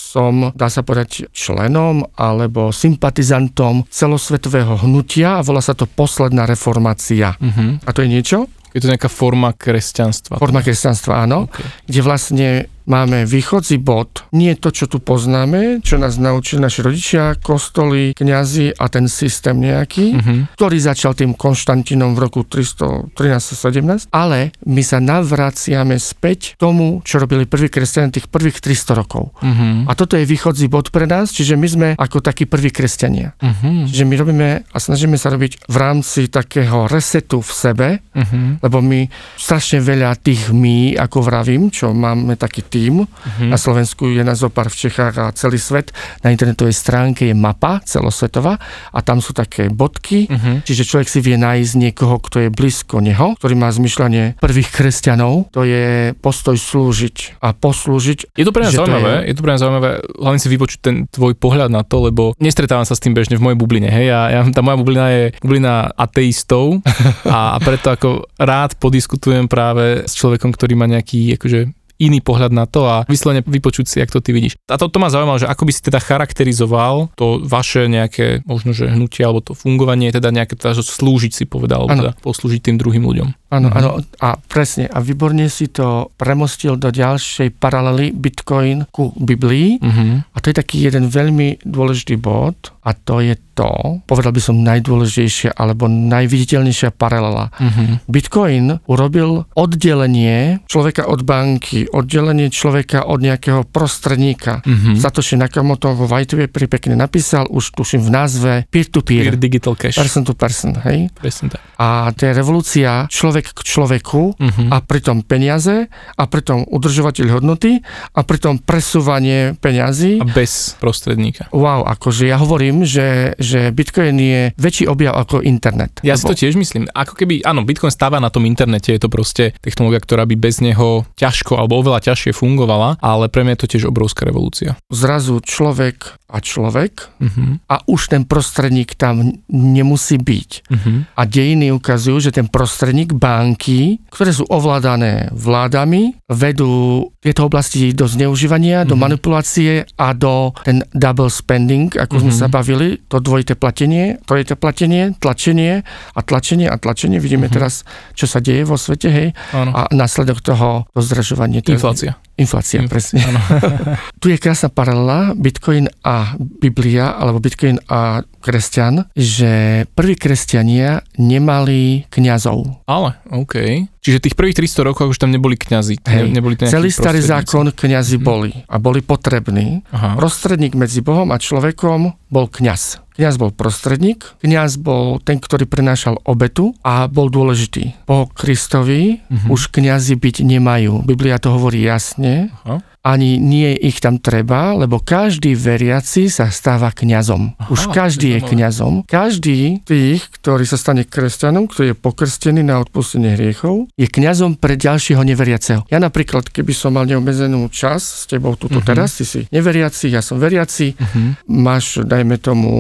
som, dá sa povedať, členom alebo sympatizantom celosvetového hnutia a volá sa to posledná reformácia. Uh-huh. A to je niečo? Je to nejaká forma kresťanstva. Forma kresťanstva, áno. Okay. Kde vlastne máme východzí bod, nie to, čo tu poznáme, čo nás naučili naši rodičia, kostoly, kňazi a ten systém nejaký, uh-huh. ktorý začal tým Konštantinom v roku 313-17, ale my sa navraciame späť tomu, čo robili prví kresťania tých prvých 300 rokov. Uh-huh. A toto je východzí bod pre nás, čiže my sme ako takí prví kresťania. Uh-huh. Čiže my robíme a snažíme sa robiť v rámci takého resetu v sebe, uh-huh. lebo my strašne veľa tých my, ako vravím, čo máme taký tým, tým. Uh-huh. Na Slovensku je nás opár v Čechách a celý svet. Na internetovej stránke je mapa celosvetová a tam sú také bodky, uh-huh. čiže človek si vie nájsť niekoho, kto je blízko neho, ktorý má zmyšľanie prvých kresťanov. To je postoj slúžiť a poslúžiť. Je to pre mňa zaujímavé, je... je to pre mňa zaujímavé, hlavne si vypočuť ten tvoj pohľad na to, lebo nestretávam sa s tým bežne v mojej bubline. Hej, ja, ja, tá moja bublina je bublina ateistov a, a preto ako rád podiskutujem práve s človekom, ktorý má nejaký akože iný pohľad na to a vyslovene vypočuť si, ako to ty vidíš. A to, to ma zaujímalo, že ako by si teda charakterizoval to vaše nejaké možno, že hnutie alebo to fungovanie, teda nejaké teda, slúžiť si povedal, alebo teda poslúžiť tým druhým ľuďom. Áno, mhm. áno, a presne. A výborne si to premostil do ďalšej paralely Bitcoin ku Biblii. Uh-huh. A to je taký jeden veľmi dôležitý bod a to je to, povedal by som najdôležitejšia alebo najviditeľnejšia paralela. Uh-huh. Bitcoin urobil oddelenie človeka od banky, oddelenie človeka od nejakého prostredníka. Uh-huh. Satoshi Nakamoto vo White Paper pekne napísal, už tuším v názve peer-to-peer. Peer digital cash. Person to person, hej? Presne tak. A to je revolúcia človek k človeku uh-huh. a pritom peniaze a pritom udržovateľ hodnoty a pritom presúvanie peňazí. A bez prostredníka. Wow, akože ja hovorím, že že Bitcoin je väčší objav ako internet. Ja lebo... si to tiež myslím. Ako keby, áno, Bitcoin stáva na tom internete, je to proste technológia, ktorá by bez neho ťažko alebo oveľa ťažšie fungovala, ale pre mňa je to tiež obrovská revolúcia. Zrazu človek a človek uh-huh. a už ten prostredník tam nemusí byť. Uh-huh. A dejiny ukazujú, že ten prostredník banky, ktoré sú ovládané vládami, vedú tieto oblasti do zneužívania, uh-huh. do manipulácie a do ten double spending, ako uh-huh. sme sa bavili, to dvojité platenie, trojité platenie, tlačenie a tlačenie a tlačenie. Vidíme uh-huh. teraz, čo sa deje vo svete, hej, ano. a následok toho to zdražovanie. Inflácia Inflácia, Inflácia presne. tu je krásna paralela Bitcoin a Biblia, alebo Bitcoin a kresťan, že prví kresťania nemali kňazov. Ale, OK. Čiže tých prvých 300 rokov už tam neboli kňazi. Hej, neboli celý starý zákon kňazi mm. boli a boli potrební. Aha. Prostredník medzi Bohom a človekom bol kňaz. Kňaz bol prostredník, kňaz bol ten, ktorý prinášal obetu a bol dôležitý. Po Kristovi uh-huh. už kňazi byť nemajú. Biblia to hovorí jasne. Uh-huh ani nie ich tam treba, lebo každý veriaci sa stáva kňazom. Aha, Už každý je kňazom. Každý tých, ktorý sa stane kresťanom, ktorý je pokrstený na odpustenie hriechov, je kňazom pre ďalšieho neveriaceho. Ja napríklad, keby som mal neobmedzenú čas s tebou tuto uh-huh. teraz, ty si neveriaci, ja som veriaci, uh-huh. máš, dajme tomu,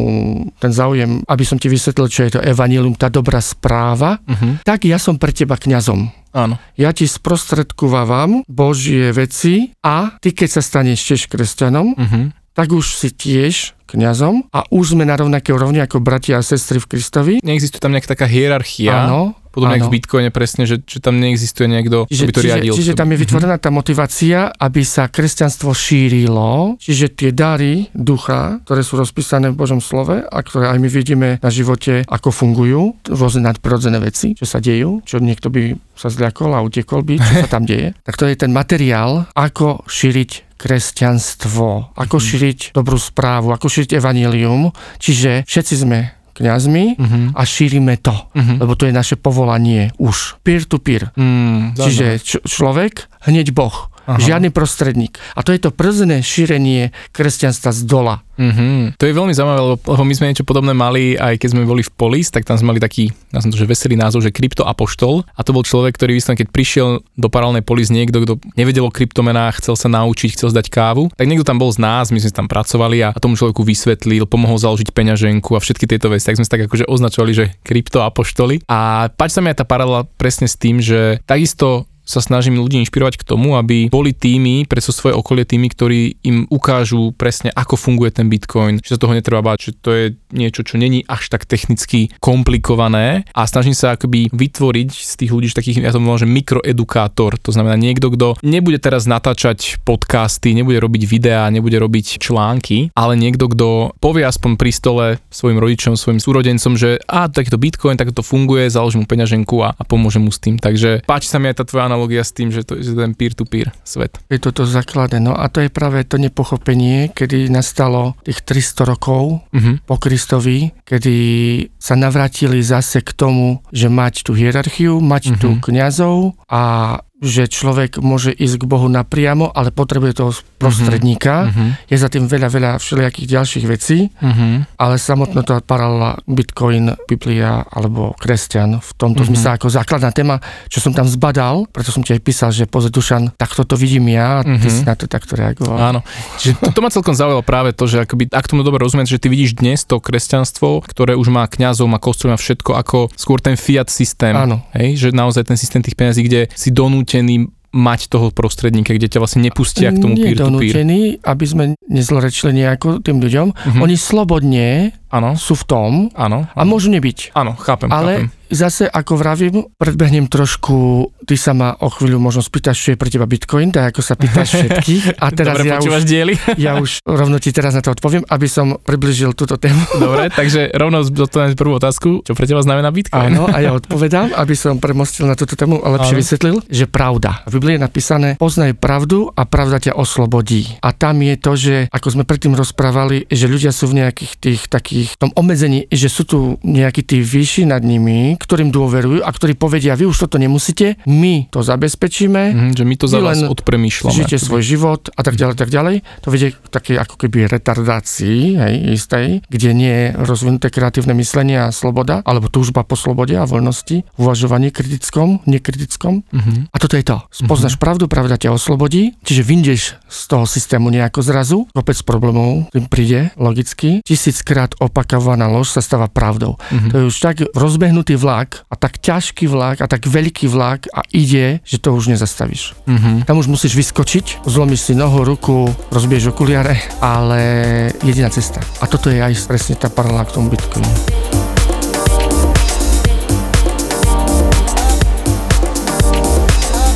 ten záujem, aby som ti vysvetlil, čo je to evanilium, tá dobrá správa, uh-huh. tak ja som pre teba kňazom. Áno. Ja ti sprostredkovávam Božie veci a ty, keď sa staneš tiež kresťanom, uh-huh. tak už si tiež kňazom a už sme na rovnaké úrovni ako bratia a sestry v Kristovi. Neexistuje tam nejaká taká hierarchia. Áno, Podobne ako v Bitcoine presne, že, že tam neexistuje niekto, čiže, by to riadil. Čiže, čiže tam je vytvorená tá motivácia, aby sa kresťanstvo šírilo, čiže tie dary ducha, ktoré sú rozpísané v Božom slove a ktoré aj my vidíme na živote, ako fungujú, rôzne nadprirodzené veci, čo sa dejú, čo niekto by sa zľakol a utekol by, čo sa tam deje. Tak to je ten materiál, ako šíriť kresťanstvo, ako mm-hmm. šíriť dobrú správu, ako šíriť evanílium. Čiže všetci sme kňazmi uh-huh. a šírime to, uh-huh. lebo to je naše povolanie už. Peer-to-peer. Mm, Čiže č- človek, hneď Boh. Aha. Žiadny prostredník. A to je to prvné šírenie kresťanstva z dola. Mm-hmm. To je veľmi zaujímavé, lebo, lebo my sme niečo podobné mali aj keď sme boli v Polis, tak tam sme mali taký, ja som to, že veselý názov, že kryptoapoštol. A to bol človek, ktorý vyslovene, keď prišiel do paralelnej Polis niekto, kto nevedel o kryptomenách, chcel sa naučiť, chcel zdať kávu, tak niekto tam bol z nás, my sme tam pracovali a, a tomu človeku vysvetlil, pomohol založiť peňaženku a všetky tieto veci. Tak sme sa tak akože označovali, že kryptoapoštoli. A páči sa mi aj tá paralela presne s tým, že takisto sa snažím ľudí inšpirovať k tomu, aby boli tými, pre so svoje okolie tými, ktorí im ukážu presne, ako funguje ten Bitcoin, že sa toho netreba báť, že to je niečo, čo není až tak technicky komplikované a snažím sa akoby vytvoriť z tých ľudí takých, ja to volám, že mikroedukátor, to znamená niekto, kto nebude teraz natáčať podcasty, nebude robiť videá, nebude robiť články, ale niekto, kto povie aspoň pri stole svojim rodičom, svojim súrodencom, že a takýto Bitcoin, tak to funguje, založím mu peňaženku a, a pomôžem mu s tým. Takže páči sa mi aj tá tvoja analogia s tým, že to je ten peer-to-peer svet. Je toto základe, no a to je práve to nepochopenie, kedy nastalo tých 300 rokov uh-huh. po Kristovi, kedy sa navrátili zase k tomu, že mať tú hierarchiu, mať uh-huh. tu kňazov a že človek môže ísť k Bohu napriamo, ale potrebuje toho prostredníka. Uh-huh. Je za tým veľa, veľa všelijakých ďalších vecí, uh-huh. ale samotná to paralela Bitcoin, Biblia alebo kresťan v tomto uh-huh. zmysle ako základná téma, čo som tam zbadal, preto som ti aj písal, že pozri Dušan, takto to vidím ja a ty uh-huh. si na to takto reagoval. Áno, čiže to, to ma celkom zaujalo práve to, že akoby, ak tomu dobre rozumiem, že ty vidíš dnes to kresťanstvo, ktoré už má kňazov, má kostol, má všetko ako skôr ten fiat systém. Áno. Hej, že naozaj ten systém tých peniazí, kde si donú donútený mať toho prostredníka, kde ťa vlastne nepustia k tomu peer-to-peer. donútený, aby sme nezlorečili nejako tým ľuďom. Uh-huh. Oni slobodne ano. sú v tom ano. a môžu nebyť. Áno, chápem, Ale chápem zase, ako vravím, predbehnem trošku, ty sa ma o chvíľu možno spýtaš, čo je pre teba Bitcoin, tak ako sa pýtaš všetkých. A teraz Dobre, ja, už, diely. ja už rovno ti teraz na to odpoviem, aby som približil túto tému. Dobre, takže rovno zodpoviem prvú otázku, čo pre teba znamená Bitcoin. Áno, a ja odpovedám, aby som premostil na túto tému a lepšie Áno. vysvetlil, že pravda. V Biblii je napísané, poznaj pravdu a pravda ťa oslobodí. A tam je to, že ako sme predtým rozprávali, že ľudia sú v nejakých tých takých tom obmedzení, že sú tu nejakí tí vyšší nad nimi, ktorým dôverujú a ktorí povedia, vy už toto nemusíte, my to zabezpečíme. Mm, že my to za vás odpremýšľame. Žite svoj život a tak ďalej, tak ďalej. To vedie k takej ako keby retardácii, hej, istej, kde nie je rozvinuté kreatívne myslenie a sloboda, alebo túžba po slobode a voľnosti, uvažovaní kritickom, nekritickom. Mm-hmm. A toto je to. Spoznáš mm-hmm. pravdu, pravda ťa oslobodí, čiže vyjdeš z toho systému nejako zrazu, kopec problémov tým príde logicky. Tisíckrát opakovaná lož sa stáva pravdou. Mm-hmm. To je už tak rozbehnutý vlak a tak ťažký vlak a tak veľký vlak a ide, že to už nezastavíš. Mm-hmm. Tam už musíš vyskočiť, zlomíš si nohu, ruku, rozbiješ okuliare, ale jediná cesta. A toto je aj presne tá paralela k tomu Bitcoinu.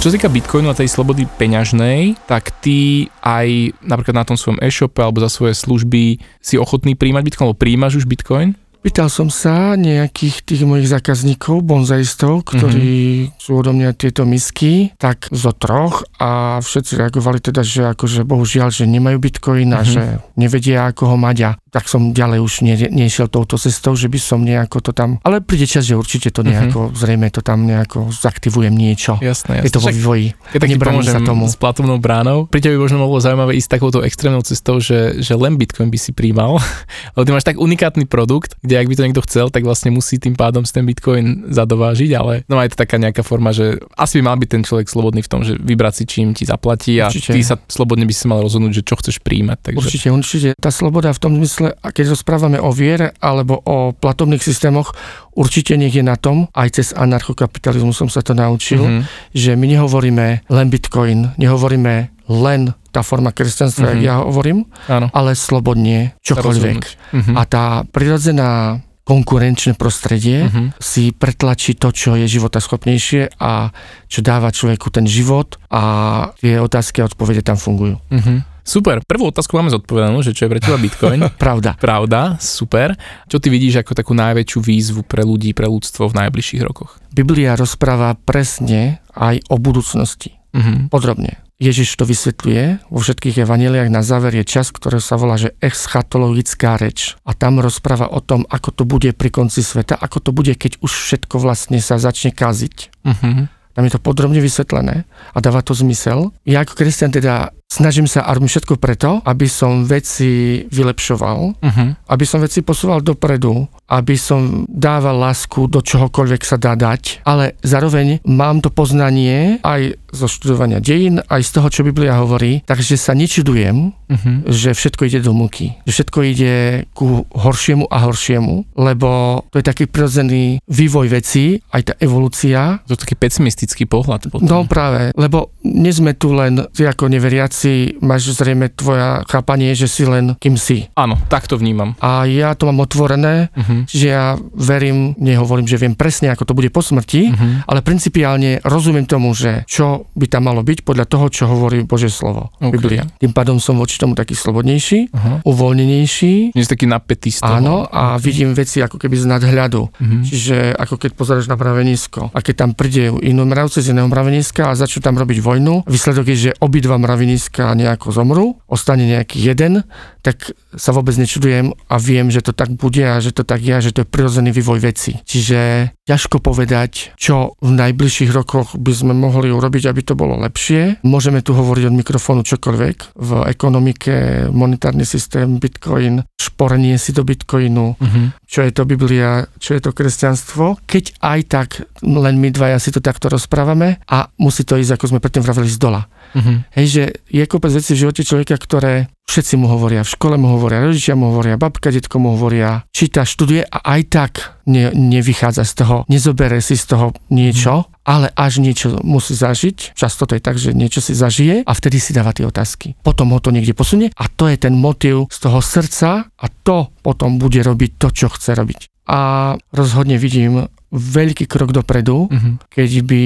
Čo sa týka Bitcoinu a tej slobody peňažnej, tak ty aj napríklad na tom svojom e-shope alebo za svoje služby si ochotný príjmať Bitcoin, alebo príjmaš už Bitcoin? Pýtal som sa nejakých tých mojich zákazníkov, bonzaistov, ktorí mm-hmm. sú odo mňa tieto misky, tak zo troch a všetci reagovali teda, že akože bohužiaľ, že nemajú bitcoin a mm-hmm. že nevedia, ako ho mať a tak som ďalej už ne, nešiel touto cestou, že by som nejako to tam, ale príde čas, že určite to mhm. nejako, mm-hmm. zrejme to tam nejako zaktivujem niečo. Jasné, jasné. Je to vo vývoji. Keď sa tomu. s platovnou bránou. Pri tebe by možno bolo zaujímavé ísť takouto extrémnou cestou, že, že len Bitcoin by si príjmal, lebo ty máš tak unikátny produkt, kde ak by to niekto chcel, tak vlastne musí tým pádom si ten Bitcoin zadovážiť, ale no aj to taká nejaká forma, že asi by mal byť ten človek slobodný v tom, že vybrať si čím ti zaplatí a určite. ty sa slobodne by si mal rozhodnúť, že čo chceš príjmať. Takže... Určite, určite. Tá sloboda v tom zmysle zmysle, a keď rozprávame o viere alebo o platobných systémoch, určite nech je na tom, aj cez anarchokapitalizmus som sa to naučil, mm-hmm. že my nehovoríme len Bitcoin, nehovoríme len tá forma kresťanstva, mm-hmm. jak ja hovorím, Áno. ale slobodne, čokoľvek. Mm-hmm. A tá prirodzená konkurenčné prostredie uh-huh. si pretlačí to, čo je života schopnejšie a čo dáva človeku ten život a tie otázky a odpovede tam fungujú. Uh-huh. Super, prvú otázku máme zodpovedanú, že čo je pre teba Bitcoin. Pravda. Pravda, super. Čo ty vidíš ako takú najväčšiu výzvu pre ľudí, pre ľudstvo v najbližších rokoch? Biblia rozpráva presne aj o budúcnosti. Uh-huh. Podrobne. Ježiš to vysvetľuje, vo všetkých evaneliách na záver je čas, ktorý sa volá, že eschatologická reč. A tam rozpráva o tom, ako to bude pri konci sveta, ako to bude, keď už všetko vlastne sa začne kaziť. Uh-huh. Tam je to podrobne vysvetlené a dáva to zmysel. Ja ako kresťan teda snažím sa a robím všetko preto, aby som veci vylepšoval, uh-huh. aby som veci posúval dopredu, aby som dával lásku do čohokoľvek sa dá dať, ale zároveň mám to poznanie aj zo študovania dejín, aj z toho, čo Biblia hovorí, takže sa nečudujem, uh-huh. že všetko ide do múky, že všetko ide ku horšiemu a horšiemu, lebo to je taký prirodzený vývoj veci, aj tá evolúcia. To je taký pesimistický pohľad potom. No práve, lebo nie sme tu len ako neveriaci, máš zrejme tvoja chápanie, že si len kým si. Áno, tak to vnímam. A ja to mám otvorené, uh-huh Čiže ja verím, nehovorím, že viem presne, ako to bude po smrti, uh-huh. ale principiálne rozumiem tomu, že čo by tam malo byť podľa toho, čo hovorí Božie slovo, okay. Biblia. Tým pádom som voči tomu taký slobodnejší, uh-huh. uvoľnenejší. Nie si taký napätý z toho. Áno, a okay. vidím veci ako keby z nadhľadu. Uh-huh. Čiže ako keď pozeráš na mravenisko a keď tam príde inú mravce z iného mraveniska a začnú tam robiť vojnu, výsledok je, že obidva mraveniska nejako zomrú, ostane nejaký jeden, tak sa vôbec nečudujem a viem, že to tak bude a že to tak je, že to je prirodzený vývoj veci. Čiže ťažko povedať, čo v najbližších rokoch by sme mohli urobiť, aby to bolo lepšie. Môžeme tu hovoriť od mikrofónu čokoľvek. V ekonomike, monetárny systém, bitcoin, šporenie si do bitcoinu, uh-huh. čo je to Biblia, čo je to kresťanstvo. Keď aj tak len my dvaja si to takto rozprávame a musí to ísť, ako sme predtým vravili, z dola. Uh-huh. Hej, že je kopec vecí v živote človeka, ktoré všetci mu hovoria, v škole mu hovoria, rodičia mu hovoria, babka, detko mu hovoria, číta, študuje a aj tak ne, nevychádza z toho, nezobere si z toho niečo, uh-huh. ale až niečo musí zažiť, často to je tak, že niečo si zažije a vtedy si dáva tie otázky. Potom ho to niekde posunie a to je ten motiv z toho srdca a to potom bude robiť to, čo chce robiť. A rozhodne vidím veľký krok dopredu, uh-huh. keď by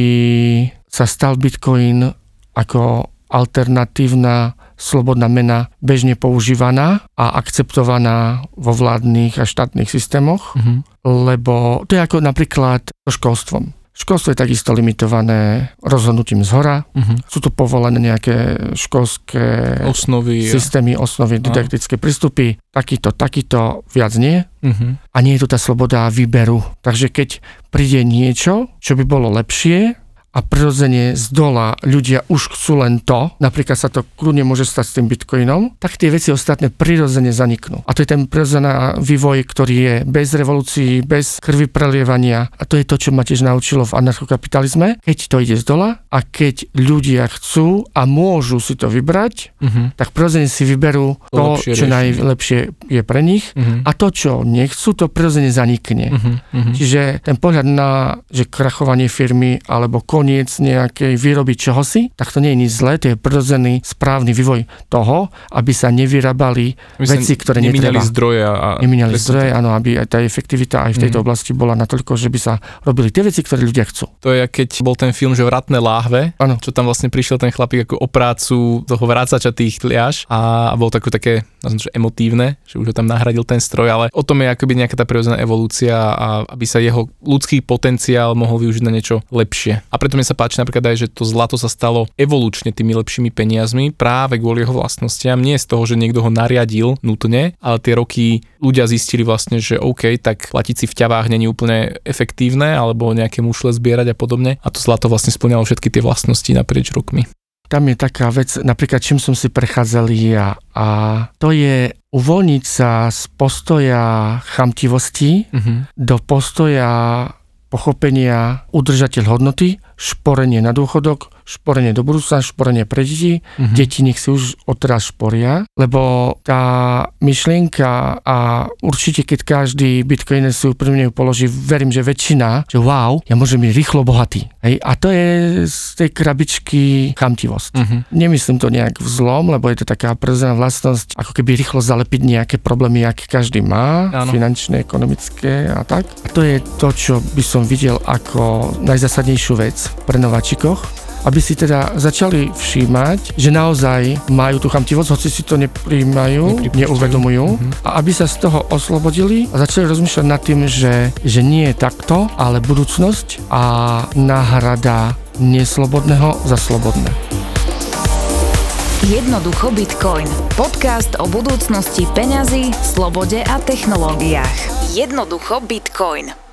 sa stal Bitcoin ako alternatívna slobodná mena bežne používaná a akceptovaná vo vládnych a štátnych systémoch, mm-hmm. lebo to je ako napríklad so školstvom. Školstvo je takisto limitované rozhodnutím z hora. Uh-huh. Sú tu povolené nejaké školské osnovy, systémy, osnovy, didaktické prístupy. Takýto, takýto, viac nie. Uh-huh. A nie je tu tá sloboda výberu. Takže keď príde niečo, čo by bolo lepšie, a prirodzene z dola ľudia už chcú len to, napríklad sa to kľudne môže stať s tým bitcoinom, tak tie veci ostatné prirodzene zaniknú. A to je ten prirodzený vývoj, ktorý je bez revolúcií, bez krvi prelievania. A to je to, čo ma tiež naučilo v anarchokapitalizme. Keď to ide z dola a keď ľudia chcú a môžu si to vybrať, uh-huh. tak prirodzene si vyberú to, to čo najlepšie je pre nich uh-huh. a to, čo nechcú, to prirodzene zanikne. Uh-huh. Uh-huh. Čiže ten pohľad na že krachovanie firmy alebo kon koniec nejakej výroby čohosi, tak to nie je nič zlé, to je prirodzený správny vývoj toho, aby sa nevyrábali My veci, ktoré netreba. zdroje a... Nemínali zdroje, áno, aby aj tá efektivita aj v tejto mm. oblasti bola natoľko, že by sa robili tie veci, ktoré ľudia chcú. To je, keď bol ten film, že vratné láhve, ano. čo tam vlastne prišiel ten chlapík ako o prácu toho vrácača tých tliaž a bol takú také, nazviem, že emotívne, že už ho tam nahradil ten stroj, ale o tom je akoby nejaká tá prirodzená evolúcia a aby sa jeho ľudský potenciál mohol využiť na niečo lepšie. A preto mi sa páči napríklad aj, že to zlato sa stalo evolučne tými lepšími peniazmi práve kvôli jeho vlastnostiam. Nie z toho, že niekto ho nariadil nutne, ale tie roky ľudia zistili vlastne, že OK, tak platiť si v ťavách není úplne efektívne alebo nejaké mušle zbierať a podobne. A to zlato vlastne splňalo všetky tie vlastnosti naprieč rokmi. Tam je taká vec, napríklad čím som si prechádzal ja a to je uvoľniť sa z postoja chamtivosti uh-huh. do postoja pochopenia udržateľ hodnoty, šporenie na dôchodok, šporenie do budúcna, šporenie pre deti. Mm-hmm. Deti nech si už odteraz šporia, lebo tá myšlienka a určite keď každý bitcoiner si úprimne položí, verím, že väčšina, že wow, ja môžem byť rýchlo bohatý. Hej? A to je z tej krabičky chamtivosť. Mm-hmm. Nemyslím to nejak v zlom, lebo je to taká prirodzená vlastnosť, ako keby rýchlo zalepiť nejaké problémy, aké každý má, Áno. finančné, ekonomické a tak. A to je to, čo by som videl ako najzásadnejšiu vec pre nováčikoch, aby si teda začali všímať, že naozaj majú tú chamtivosť, hoci si to nepríjmajú, neuvedomujú mm-hmm. a aby sa z toho oslobodili a začali rozmýšľať nad tým, že, že nie je takto, ale budúcnosť a náhrada neslobodného za slobodné. Jednoducho Bitcoin. Podcast o budúcnosti peňazí, slobode a technológiách. Jednoducho Bitcoin.